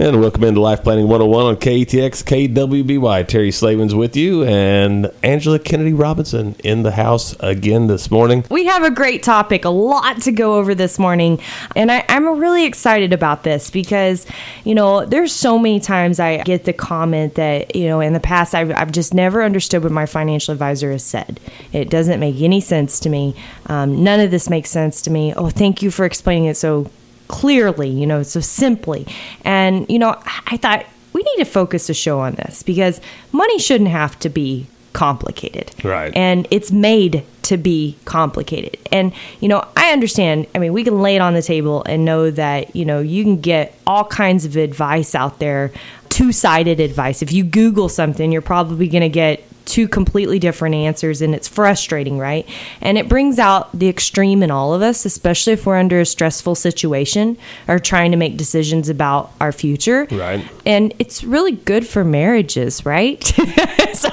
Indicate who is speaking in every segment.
Speaker 1: And welcome into Life Planning 101 on KTX KWBY. Terry Slavens with you and Angela Kennedy Robinson in the house again this morning.
Speaker 2: We have a great topic, a lot to go over this morning. And I, I'm really excited about this because, you know, there's so many times I get the comment that, you know, in the past I've, I've just never understood what my financial advisor has said. It doesn't make any sense to me. Um, none of this makes sense to me. Oh, thank you for explaining it so clearly, you know, so simply. And, you know, I thought we need to focus a show on this because money shouldn't have to be complicated.
Speaker 1: Right.
Speaker 2: And it's made to be complicated. And, you know, I understand. I mean, we can lay it on the table and know that, you know, you can get all kinds of advice out there, two sided advice. If you Google something, you're probably going to get two completely different answers and it's frustrating, right? And it brings out the extreme in all of us, especially if we're under a stressful situation or trying to make decisions about our future.
Speaker 1: Right.
Speaker 2: And it's really good for marriages, right? so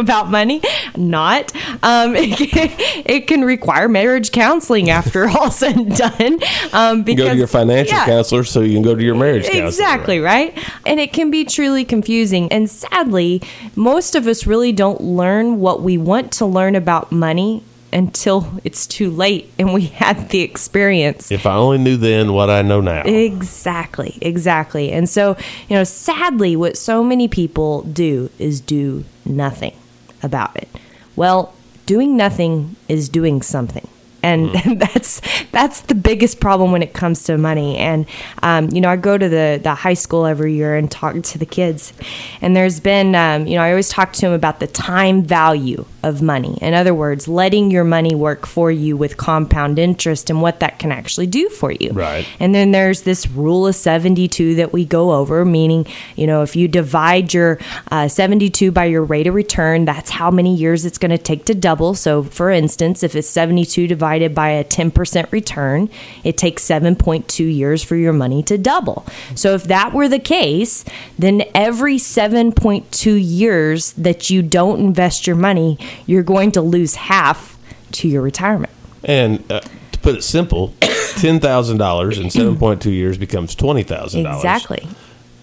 Speaker 2: about money. Not. Um, it, can, it can require marriage counseling after all said and done. Um, because,
Speaker 1: go to your financial
Speaker 2: yeah.
Speaker 1: counselor so you can go to your marriage counselor.
Speaker 2: Exactly, right? And it can be truly confusing. And sadly, most of us really don't learn what we want to learn about money until it's too late and we had the experience.
Speaker 1: If I only knew then what I know now.
Speaker 2: Exactly, exactly. And so, you know, sadly, what so many people do is do nothing about it. Well, doing nothing is doing something. And
Speaker 1: Hmm.
Speaker 2: that's that's the biggest problem when it comes to money. And um, you know, I go to the the high school every year and talk to the kids. And there's been, um, you know, I always talk to them about the time value of money. In other words, letting your money work for you with compound interest and what that can actually do for you.
Speaker 1: Right.
Speaker 2: And then there's this rule of 72 that we go over, meaning, you know, if you divide your uh, 72 by your rate of return, that's how many years it's going to take to double. So, for instance, if it's 72 divided by a 10% return, it takes 7.2 years for your money to double. So, if that were the case, then every 7.2 years that you don't invest your money, you're going to lose half to your retirement.
Speaker 1: And uh, to put it simple, $10,000 in 7.2 years becomes $20,000.
Speaker 2: Exactly.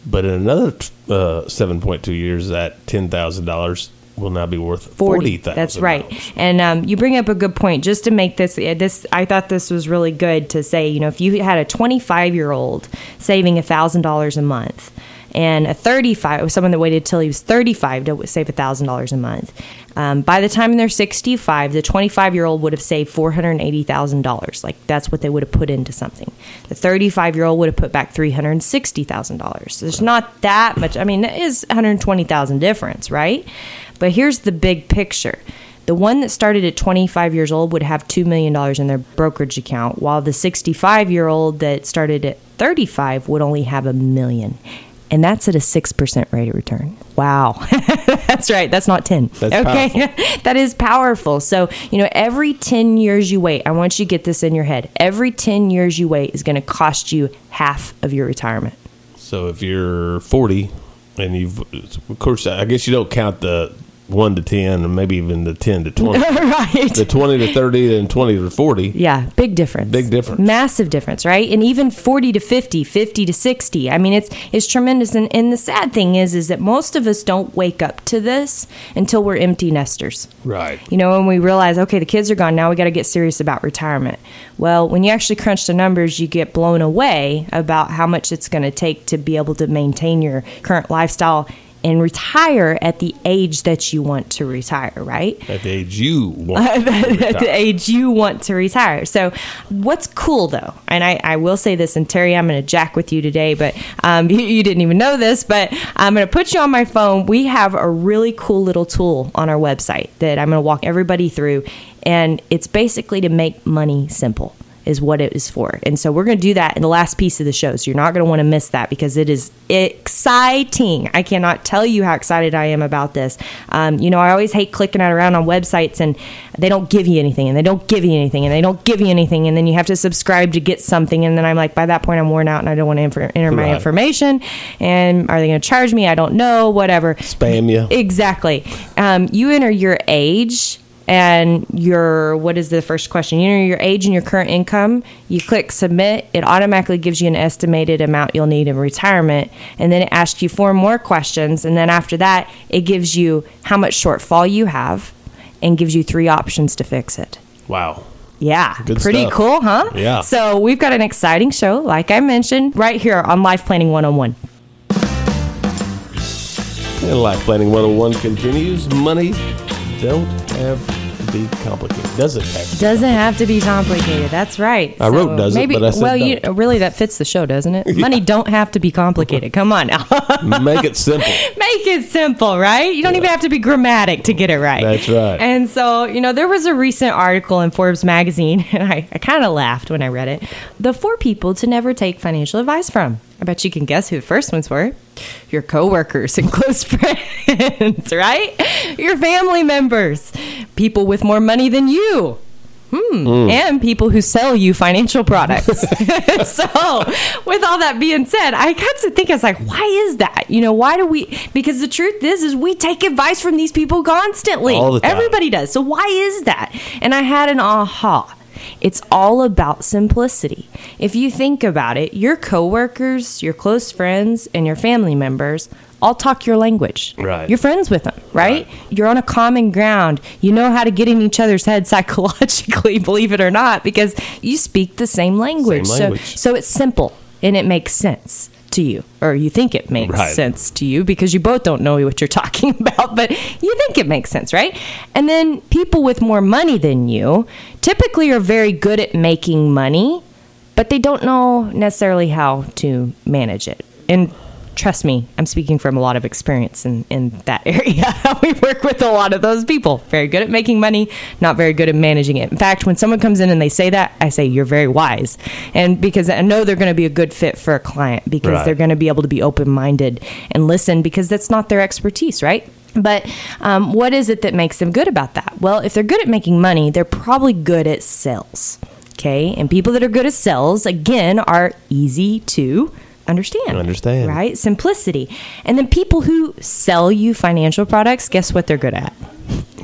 Speaker 1: But in another uh, 7.2 years, that $10,000 will now be worth $40,000.
Speaker 2: that's right. and um, you bring up a good point. Just to make this uh, this i thought this was really good to say you know if you had a 25 year old saving $1000 a month and a 35 someone that waited till he was 35 to save $1000 a month um, by the time they're 65 the 25 year old would have saved $480000 like that's what they would have put into something. The 35 year old would have put back $360000 there's not that much i mean that is 120000 difference right but here's the big picture. The one that started at 25 years old would have $2 million in their brokerage account, while the 65 year old that started at 35 would only have a million. And that's at a 6% rate of return. Wow. that's right. That's not 10.
Speaker 1: That's
Speaker 2: okay. that is powerful. So, you know, every 10 years you wait, I want you to get this in your head. Every 10 years you wait is going to cost you half of your retirement.
Speaker 1: So if you're 40 and you've, of course, I guess you don't count the 1 to 10 and maybe even the 10 to 20.
Speaker 2: right.
Speaker 1: the 20 to 30 and 20 to 40.
Speaker 2: Yeah, big difference.
Speaker 1: Big difference.
Speaker 2: Massive difference, right? And even 40 to 50, 50 to 60. I mean, it's it's tremendous and, and the sad thing is is that most of us don't wake up to this until we're empty nesters.
Speaker 1: Right.
Speaker 2: You know, when we realize, okay, the kids are gone, now we got to get serious about retirement. Well, when you actually crunch the numbers, you get blown away about how much it's going to take to be able to maintain your current lifestyle and retire at the age that you want to retire, right?
Speaker 1: At the age you want to
Speaker 2: at the
Speaker 1: retire.
Speaker 2: age you want to retire. So, what's cool though, and I, I will say this, and Terry, I'm going to jack with you today, but um, you, you didn't even know this, but I'm going to put you on my phone. We have a really cool little tool on our website that I'm going to walk everybody through, and it's basically to make money simple. Is what it is for. And so we're going to do that in the last piece of the show. So you're not going to want to miss that because it is exciting. I cannot tell you how excited I am about this. Um, you know, I always hate clicking around on websites and they don't give you anything and they don't give you anything and they don't give you anything. And then you have to subscribe to get something. And then I'm like, by that point, I'm worn out and I don't want to enter my
Speaker 1: Right.
Speaker 2: information. And are they going to charge me? I don't know, whatever.
Speaker 1: Spam you.
Speaker 2: Exactly. Um, you enter your age and your what is the first question? You know your age and your current income. You click submit. It automatically gives you an estimated amount you'll need in retirement, and then it asks you four more questions. And then after that, it gives you how much shortfall you have, and gives you three options to fix it.
Speaker 1: Wow.
Speaker 2: Yeah,
Speaker 1: Good
Speaker 2: pretty
Speaker 1: stuff.
Speaker 2: cool, huh?
Speaker 1: Yeah.
Speaker 2: So we've got an exciting show, like I mentioned, right here on Life Planning 101.
Speaker 1: And Life Planning 101 continues. Money don't have to be complicated. Doesn't have to.
Speaker 2: Doesn't have to be complicated. That's right.
Speaker 1: I wrote doesn't, but I said
Speaker 2: well, you,
Speaker 1: don't.
Speaker 2: really that fits the show, doesn't it? Money don't have to be complicated. Come on now,
Speaker 1: Make it simple.
Speaker 2: make it simple, right? You don't even have to be grammatic to get it right.
Speaker 1: That's right.
Speaker 2: And so, you know, there was a recent article in Forbes magazine, and I, I kind of laughed when I read it. The four people to never take financial advice from. I bet you can guess who the first ones were. Your coworkers and close friends, right? Your family members, people with more money than you. Hmm. And people who sell you financial products. so, with all that being said, I got to think, I was like, why is that? You know, why do we? Because the truth is, is we take advice from these people constantly.
Speaker 1: All the time.
Speaker 2: Everybody does. So, why is that? And I had an aha. It's all about simplicity. If you think about it, your coworkers, your close friends, and your family members all talk your language.
Speaker 1: Right.
Speaker 2: You're friends with them, right? You're on a common ground. You know how to get in each other's head psychologically, believe it or not, because you speak the same language.
Speaker 1: Same language.
Speaker 2: So, so it's simple and it makes sense to you, or you think it makes
Speaker 1: Right.
Speaker 2: sense to you because you both don't know what you're talking about, but you think it makes sense, right? And then people with more money than you typically are very good at making money, but they don't know necessarily how to manage it. And trust me, I'm speaking from a lot of experience in, in that area. we work with a lot of those people. Very good at making money, not very good at managing it. In fact, when someone comes in and they say that, I say, You're very wise. And because I know they're going to be a good fit for a client because
Speaker 1: Right.
Speaker 2: they're going to be able to be open minded and listen because that's not their expertise, right? But um, what is it that makes them good about that? Well, if they're good at making money, they're probably good at sales. Okay. And people that are good at sales, again, are easy to understand.
Speaker 1: Understand.
Speaker 2: Right? Simplicity. And then people who sell you financial products, guess what they're good at?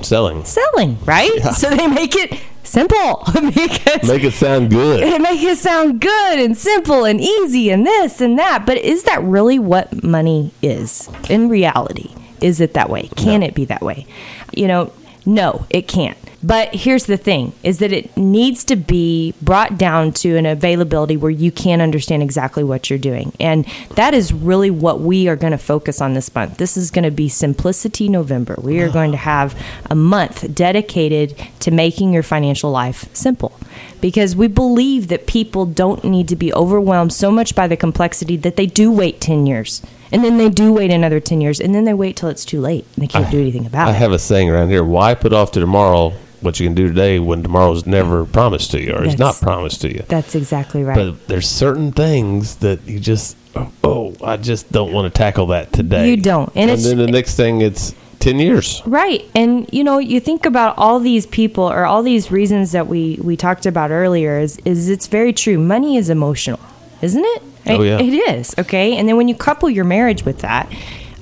Speaker 1: Selling.
Speaker 2: Selling, right? So they make it simple because
Speaker 1: Make it sound good.
Speaker 2: they make it sound good and simple and easy and this and that. But is that really what money is in reality? Is it that way? Can
Speaker 1: No.
Speaker 2: it be that way? You know, no, it can't. But here's the thing is that it needs to be brought down to an availability where you can understand exactly what you're doing. And that is really what we are going to focus on this month. This is going to be Simplicity November. We are going to ah. have a month dedicated to making your financial life simple because we believe that people don't need to be overwhelmed so much by the complexity that they do wait 10 years. And then they do wait another 10 years and then they wait till it's too late and they can't do anything about
Speaker 1: I
Speaker 2: it.
Speaker 1: I have a saying around here why put off to tomorrow what you can do today when tomorrow's never promised to you or is not promised to you?
Speaker 2: That's exactly right.
Speaker 1: But there's certain things that you just, oh, I just don't want to tackle that today.
Speaker 2: You don't. And
Speaker 1: And, then the next thing, it's 10 years.
Speaker 2: Right. And you know, you think about all these people or all these reasons that we we talked about earlier is is it's very true. Money is emotional, isn't it?
Speaker 1: Oh,
Speaker 2: It-
Speaker 1: yeah.
Speaker 2: It is. Okay? And then when you couple your marriage with that,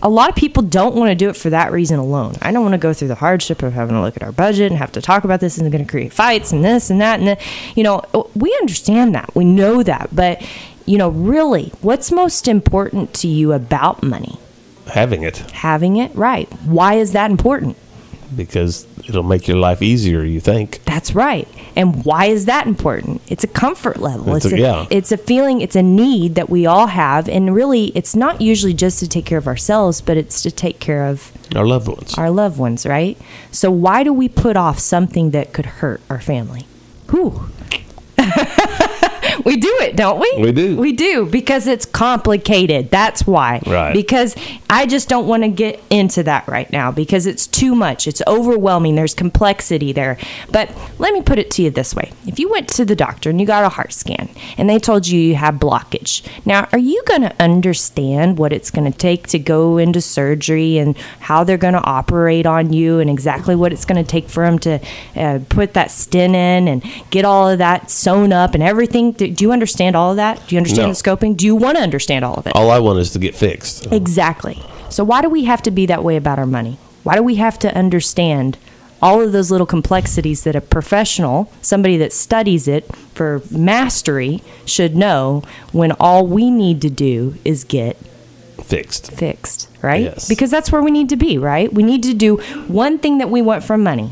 Speaker 2: a lot of people don't want to do it for that reason alone. I don't want to go through the hardship of having to look at our budget and have to talk about this and going to create fights and this and that and the, you know, we understand that. We know that. But you know, really, what's most important to you about money?
Speaker 1: Having it
Speaker 2: Having it right. Why is that important?
Speaker 1: Because it'll make your life easier, you think.
Speaker 2: That's right. And why is that important? It's a comfort level.
Speaker 1: It's
Speaker 2: It's,
Speaker 1: a-
Speaker 2: a,
Speaker 1: yeah.
Speaker 2: it's a feeling, it's a need that we all have. And really, it's not usually just to take care of ourselves, but it's to take care of
Speaker 1: Our loved ones.
Speaker 2: our loved ones, right? So, why do we put off something that could hurt our family? Whew. we do it, don't we?
Speaker 1: We do.
Speaker 2: We do because it's complicated. That's why.
Speaker 1: Right.
Speaker 2: Because I just don't want to get into that right now because it's too much. It's overwhelming. There's complexity there. But let me put it to you this way. If you went to the doctor and you got a heart scan and they told you you have blockage, now are you going to understand what it's going to take to go into surgery and how they're going to operate on you and exactly what it's going to take for them to uh, put that stent in and get all of that sewn up and everything? Do, you understand all of that? Do you understand
Speaker 1: No.
Speaker 2: the scoping? Do you want to understand all of it?
Speaker 1: All I want is to get fixed.
Speaker 2: Exactly. So why do we have to be that way about our money? Why do we have to understand all of those little complexities that a professional, somebody that studies it for mastery, should know when all we need to do is get
Speaker 1: Fixed.
Speaker 2: fixed, right?
Speaker 1: Yes.
Speaker 2: Because that's where we need to be, right? We need to do one thing that we want from money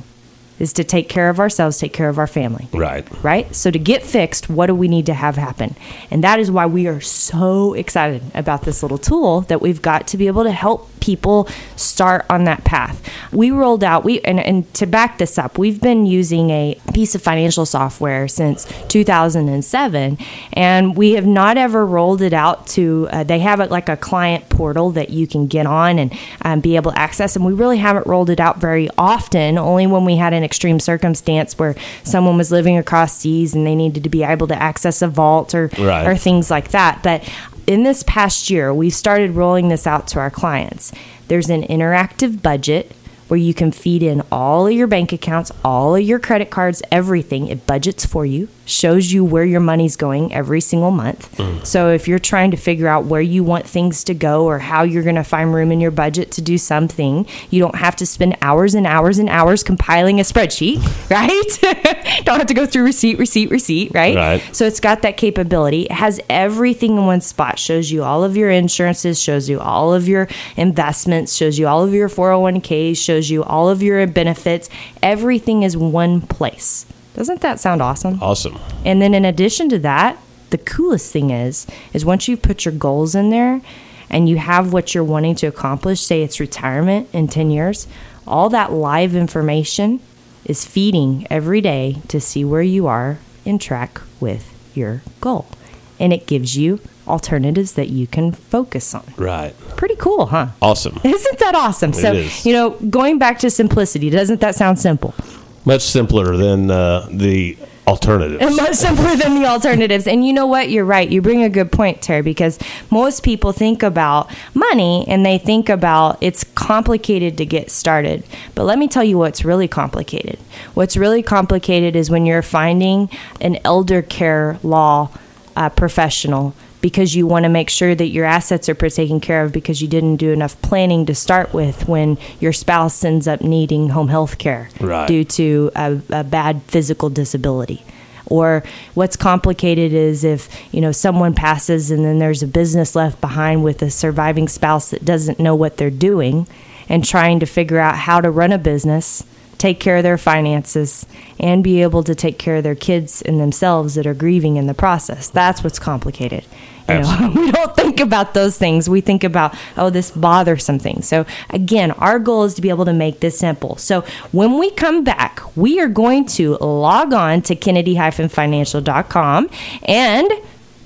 Speaker 2: is to take care of ourselves, take care of our family
Speaker 1: Right.
Speaker 2: right? So to get fixed, what do we need to have happen? And that is why we are so excited about this little tool that we've got to be able to help people start on that path. We rolled out we and, and to back this up, we've been using a piece of financial software since 2007 and we have not ever rolled it out to uh, they have it like a client portal that you can get on and um, be able to access and we really haven't rolled it out very often only when we had an extreme circumstance where someone was living across seas and they needed to be able to access a vault or
Speaker 1: Right.
Speaker 2: or things like that but in this past year we've started rolling this out to our clients there's an interactive budget where you can feed in all of your bank accounts, all of your credit cards, everything. It budgets for you, shows you where your money's going every single month. Mm. So if you're trying to figure out where you want things to go or how you're going to find room in your budget to do something, you don't have to spend hours and hours and hours compiling a spreadsheet, right? don't have to go through receipt, receipt, receipt, right?
Speaker 1: Right.
Speaker 2: So it's got that capability. It has everything in one spot. Shows you all of your insurances, shows you all of your investments, shows you all of your 401ks, shows you all of your benefits. Everything is one place. Doesn't that sound awesome?
Speaker 1: Awesome.
Speaker 2: And then in addition to that, the coolest thing is is once you put your goals in there and you have what you're wanting to accomplish, say it's retirement in 10 years, all that live information is feeding every day to see where you are in track with your goal. And it gives you alternatives that you can focus on.
Speaker 1: Right.
Speaker 2: Pretty cool, huh?
Speaker 1: Awesome.
Speaker 2: Isn't that awesome? so,
Speaker 1: is.
Speaker 2: you know, going back to simplicity, doesn't that sound simple?
Speaker 1: Much simpler than uh, the alternatives.
Speaker 2: and much simpler than the alternatives. And you know what? You're right. You bring a good point, Terry, because most people think about money and they think about it's complicated to get started. But let me tell you what's really complicated. What's really complicated is when you're finding an elder care law uh, professional because you want to make sure that your assets are taken care of because you didn't do enough planning to start with when your spouse ends up needing home health care
Speaker 1: Right.
Speaker 2: due to a, a bad physical disability. Or what's complicated is if you know someone passes and then there's a business left behind with a surviving spouse that doesn't know what they're doing and trying to figure out how to run a business take care of their finances and be able to take care of their kids and themselves that are grieving in the process. That's what's complicated know, we don't think about those things. We think about, oh, this bothersome thing. So, again, our goal is to be able to make this simple. So, when we come back, we are going to log on to kennedy-financial.com and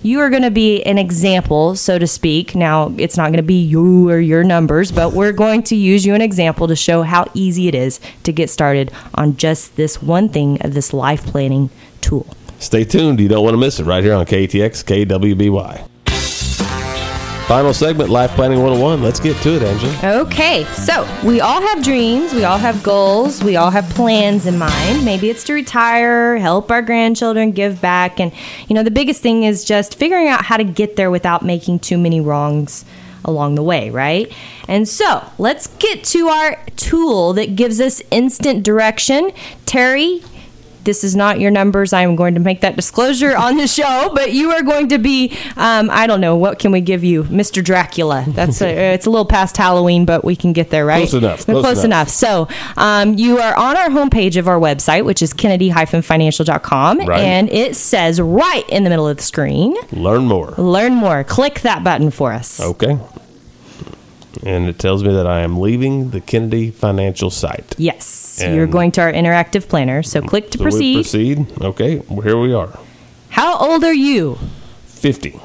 Speaker 2: you are going to be an example, so to speak. Now, it's not going to be you or your numbers, but we're going to use you an example to show how easy it is to get started on just this one thing of this life planning tool.
Speaker 1: Stay tuned. You don't want to miss it right here on KTX KWBY. Final segment, Life Planning 101. Let's get to it, Angela.
Speaker 2: Okay, so we all have dreams, we all have goals, we all have plans in mind. Maybe it's to retire, help our grandchildren, give back. And, you know, the biggest thing is just figuring out how to get there without making too many wrongs along the way, right? And so let's get to our tool that gives us instant direction. Terry, this is not your numbers. I am going to make that disclosure on the show, but you are going to be, um, I don't know, what can we give you? Mr. Dracula. That's a, it's a little past Halloween, but we can get there, right?
Speaker 1: Close enough,
Speaker 2: Close,
Speaker 1: close
Speaker 2: enough. So um, you are on our homepage of our website, which is kennedy-financial.com,
Speaker 1: Right.
Speaker 2: and it says right in the middle of the screen,
Speaker 1: Learn more.
Speaker 2: learn more. Click that button for us.
Speaker 1: Okay. And it tells me that I am leaving the Kennedy Financial site.
Speaker 2: Yes,
Speaker 1: And-
Speaker 2: you're going to our interactive planner. So click to
Speaker 1: So
Speaker 2: proceed.
Speaker 1: proceed. Okay, well, here we are.
Speaker 2: How old are you?
Speaker 1: 50.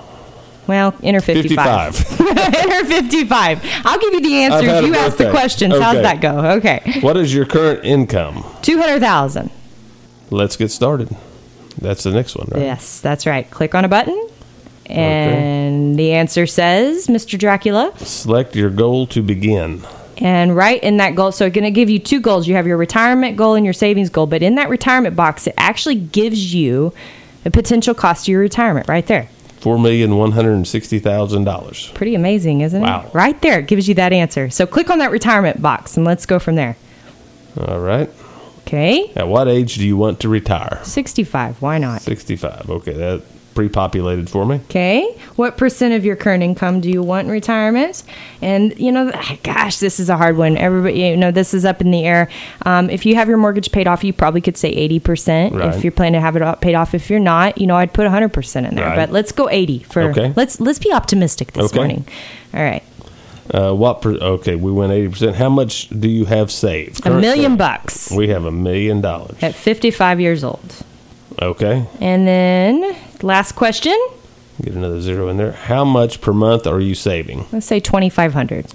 Speaker 2: Well, enter 55.
Speaker 1: 55.
Speaker 2: enter 55. I'll give you the answers. You ask the questions. How's
Speaker 1: Okay.
Speaker 2: that go? Okay.
Speaker 1: what is your current income?
Speaker 2: 200,000.
Speaker 1: Let's get started. That's the next one, right?
Speaker 2: Yes, that's right. Click on a button. And the answer says, Mr. Dracula.
Speaker 1: Select your goal to begin.
Speaker 2: And right in that goal, so it's going to give you two goals. You have your retirement goal and your savings goal. But in that retirement box, it actually gives you a potential cost to your retirement right there.
Speaker 1: Four million one hundred and sixty thousand dollars.
Speaker 2: Pretty amazing, isn't
Speaker 1: Wow.
Speaker 2: it? Right there, it gives you that answer. So click on that retirement box and let's go from there.
Speaker 1: All right.
Speaker 2: Okay.
Speaker 1: At what age do you want to retire?
Speaker 2: 65. Why not?
Speaker 1: Sixty-five. Okay, that pre-populated for me.
Speaker 2: Okay. What percent of your current income do you want in retirement? And you know, gosh, this is a hard one. Everybody, you know, this is up in the air. Um, if you have your mortgage paid off, you probably could say eighty percent.
Speaker 1: Right.
Speaker 2: If you're planning to have it paid off, if you're not, you know, I'd put hundred percent in there.
Speaker 1: Right.
Speaker 2: But let's go eighty for.
Speaker 1: Okay.
Speaker 2: Let's let's be optimistic this
Speaker 1: Okay.
Speaker 2: morning. All right.
Speaker 1: Uh, what? Per, okay, we went eighty percent. How much do you have saved?
Speaker 2: A million
Speaker 1: savings.
Speaker 2: bucks
Speaker 1: We have a million dollars.
Speaker 2: at fifty-five years old.
Speaker 1: Okay,
Speaker 2: And then last question.
Speaker 1: get another zero in there. How much per month are you saving?
Speaker 2: Let's say twenty-five hundred.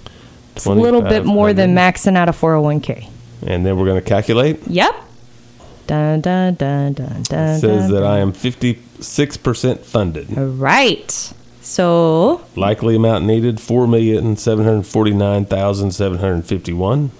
Speaker 2: It's a little bit more than maxing out a four hundred one k.
Speaker 1: And then we're going to calculate.
Speaker 2: Yep. Dun dun dun dun dun.
Speaker 1: It says
Speaker 2: dun,
Speaker 1: that. I am fifty-six percent funded.
Speaker 2: All right. So
Speaker 1: Likely amount needed four million seven hundred forty-nine thousand seven hundred fifty-one.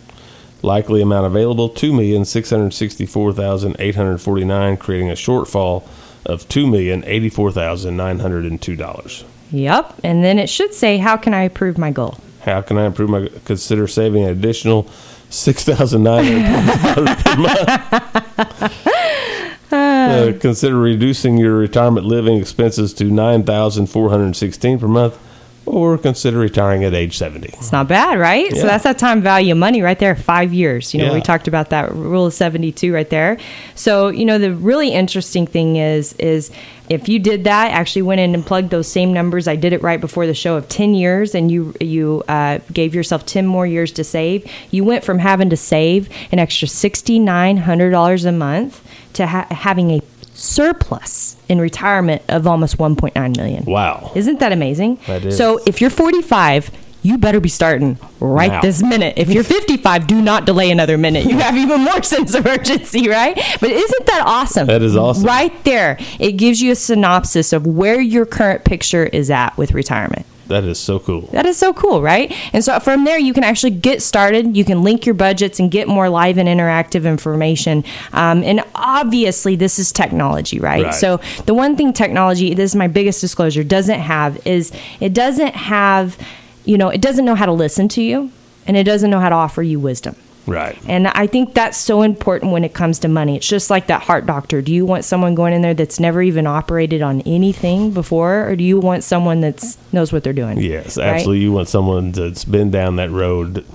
Speaker 1: Likely amount available two million six hundred sixty-four thousand eight hundred forty-nine, creating a shortfall of two million eighty-four thousand nine hundred and two dollars.
Speaker 2: yep. And then it should say, "How can I improve my goal?"
Speaker 1: How can I improve my? Consider saving an additional six thousand nine hundred dollars per month. Uh, consider reducing your retirement living expenses to nine thousand four hundred sixteen per month, or consider retiring at age seventy.
Speaker 2: It's not bad, right?
Speaker 1: Yeah.
Speaker 2: So that's that time value of money right there, five years. You know, we talked about that rule of 72 right there. So, you know, the really interesting thing is, is if you did that, actually went in and plugged those same numbers, I did it right before the show of 10 years and you, you uh, gave yourself 10 more years to save, you went from having to save an extra $6,900 a month to ha- having a surplus in retirement of almost 1.9 million.
Speaker 1: Wow.
Speaker 2: Isn't that amazing?
Speaker 1: That is.
Speaker 2: So if you're 45, you better be starting right
Speaker 1: Now.
Speaker 2: this minute. If you're 55, do not delay another minute. You have even more sense of urgency, right? But isn't that awesome?
Speaker 1: That is awesome.
Speaker 2: Right there, it gives you a synopsis of where your current picture is at with retirement.
Speaker 1: That is so cool.
Speaker 2: That is so cool, right? And so from there, you can actually get started. You can link your budgets and get more live and interactive information. Um, and obviously, this is technology, right?
Speaker 1: Right.
Speaker 2: So the one thing technology, this is my biggest disclosure, doesn't have is it doesn't have, you know, it doesn't know how to listen to you, and it doesn't know how to offer you wisdom.
Speaker 1: Right.
Speaker 2: And I think that's so important when it comes to money. It's just like that heart doctor. Do you want someone going in there that's never even operated on anything before, or do you want someone that knows what they're doing?
Speaker 1: Yes,
Speaker 2: Right?
Speaker 1: absolutely. You want someone that's been down that road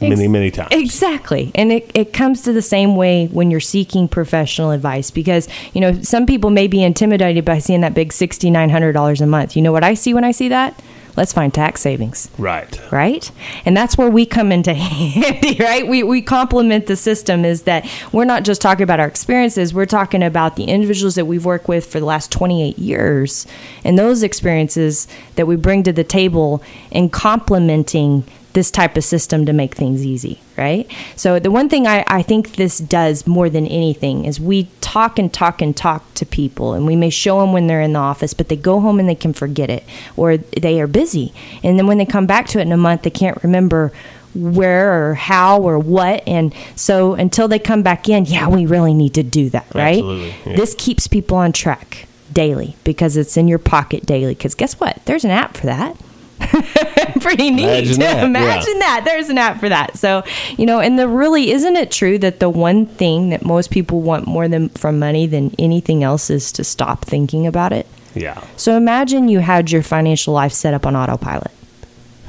Speaker 1: many, many times.
Speaker 2: Exactly. And it, it comes to the same way when you're seeking professional advice because, you know, some people may be intimidated by seeing that big $6,900 a month. You know what I see when I see that? Let's find tax savings
Speaker 1: Right.
Speaker 2: right? And that's where we come into handy, right? We, we complement the system is that we're not just talking about our experiences, we're talking about the individuals that we've worked with for the last 28 years and those experiences that we bring to the table and complementing this type of system to make things easy, right? So the one thing I, I think this does more than anything is we talk and talk and talk to people and we may show them when they're in the office, but they go home and they can forget it or they are busy. And then when they come back to it in a month, they can't remember where or how or what. And so until they come back in, yeah, we really need to do that, right?
Speaker 1: Absolutely, yeah.
Speaker 2: This keeps people on track daily because it's in your pocket daily. Because guess what? There's an app for that. Pretty neat.
Speaker 1: Imagine that, yeah.
Speaker 2: Imagine that. There's an app for that. So, you know, and the really isn't it true that the one thing that most people want more than from money than anything else is to stop thinking about it?
Speaker 1: Yeah.
Speaker 2: So imagine you had your financial life set up on autopilot.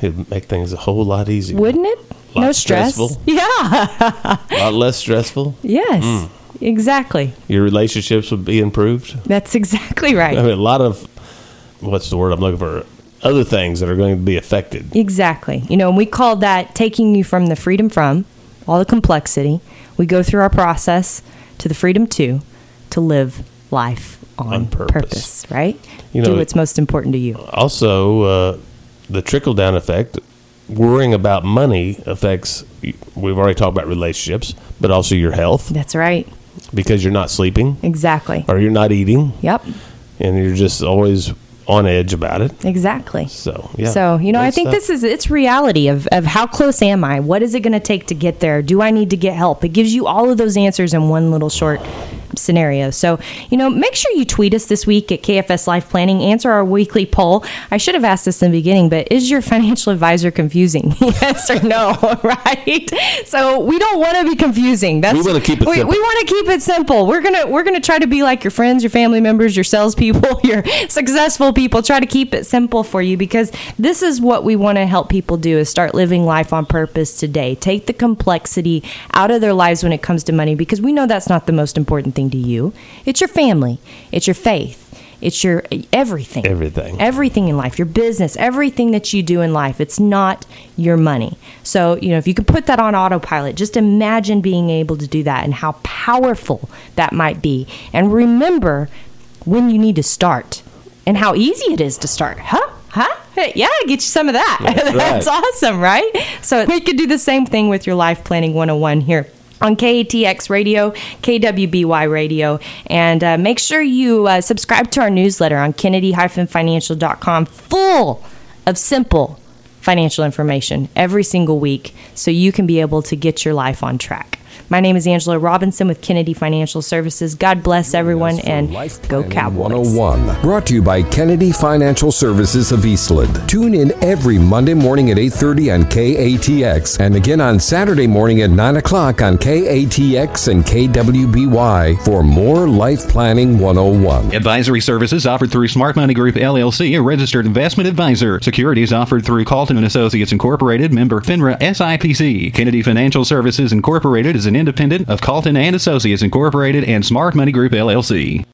Speaker 1: It'd make things a whole lot easier.
Speaker 2: Wouldn't it? No stress.
Speaker 1: stressful.
Speaker 2: Yeah.
Speaker 1: A lot less stressful.
Speaker 2: Yes.
Speaker 1: Mm.
Speaker 2: Exactly.
Speaker 1: Your relationships would be improved.
Speaker 2: That's exactly right.
Speaker 1: I mean, a lot of what's the word I'm looking for? Other things that are going to be affected.
Speaker 2: Exactly. You know, and we call that taking you from the freedom from, all the complexity. We go through our process to the freedom to, to live life on,
Speaker 1: On
Speaker 2: purpose.
Speaker 1: purpose.
Speaker 2: right?
Speaker 1: You know, Do
Speaker 2: what's most important to you.
Speaker 1: Also, uh, the trickle down effect, worrying about money affects, we've already talked about relationships, but also your health
Speaker 2: That's right.
Speaker 1: because you're not sleeping
Speaker 2: Exactly.
Speaker 1: or you're not eating
Speaker 2: Yep.
Speaker 1: and you're just always on edge about it.
Speaker 2: Exactly.
Speaker 1: So, yeah.
Speaker 2: So, you know, I think this is it's reality of, of how close am I? What is it going to take to get there? Do I need to get help? It gives you all of those answers in one little short scenario. So, you know, make sure you tweet us this week at KFS Life Planning. Answer our weekly poll. I should have asked this in the beginning, but is your financial advisor confusing? yes or no? right? So we don't want to be confusing. That's
Speaker 1: We wanna keep it
Speaker 2: we,
Speaker 1: simple.
Speaker 2: we want to keep it simple. We're gonna we're gonna try to be like your friends, your family members, your salespeople, your successful people. Try to keep it simple for you because this is what we want to help people do: is start living life on purpose today. Take the complexity out of their lives when it comes to money because we know that's not the most important thing to you. It's your family. It's your faith. It's your everything.
Speaker 1: Everything.
Speaker 2: Everything in life, your business, everything that you do in life. It's not your money. So, you know, if you could put that on autopilot, just imagine being able to do that and how powerful that might be. And remember when you need to start and how easy it is to start. Huh? Huh? Yeah, get you some of that.
Speaker 1: That's
Speaker 2: That's
Speaker 1: right.
Speaker 2: awesome, right? So we could do the same thing with your life planning 101 here on KATX Radio, KWBY Radio, and uh, make sure you uh, subscribe to our newsletter on Kennedy-financial.com, full of simple financial information every single week, so you can be able to get your life on track. My name is Angela Robinson with Kennedy Financial Services. God bless everyone and
Speaker 3: Life
Speaker 2: go Cowboys.
Speaker 3: 101. Brought to you by Kennedy Financial Services of Eastland. Tune in every Monday morning at 8.30 on KATX and again on Saturday morning at 9 o'clock on KATX and KWBY for more Life Planning 101.
Speaker 4: Advisory services offered through Smart Money Group LLC, a registered investment advisor. Securities offered through Calton and Associates Incorporated, member FINRA SIPC. Kennedy Financial Services Incorporated is an independent of Calton and Associates Incorporated and Smart Money Group LLC.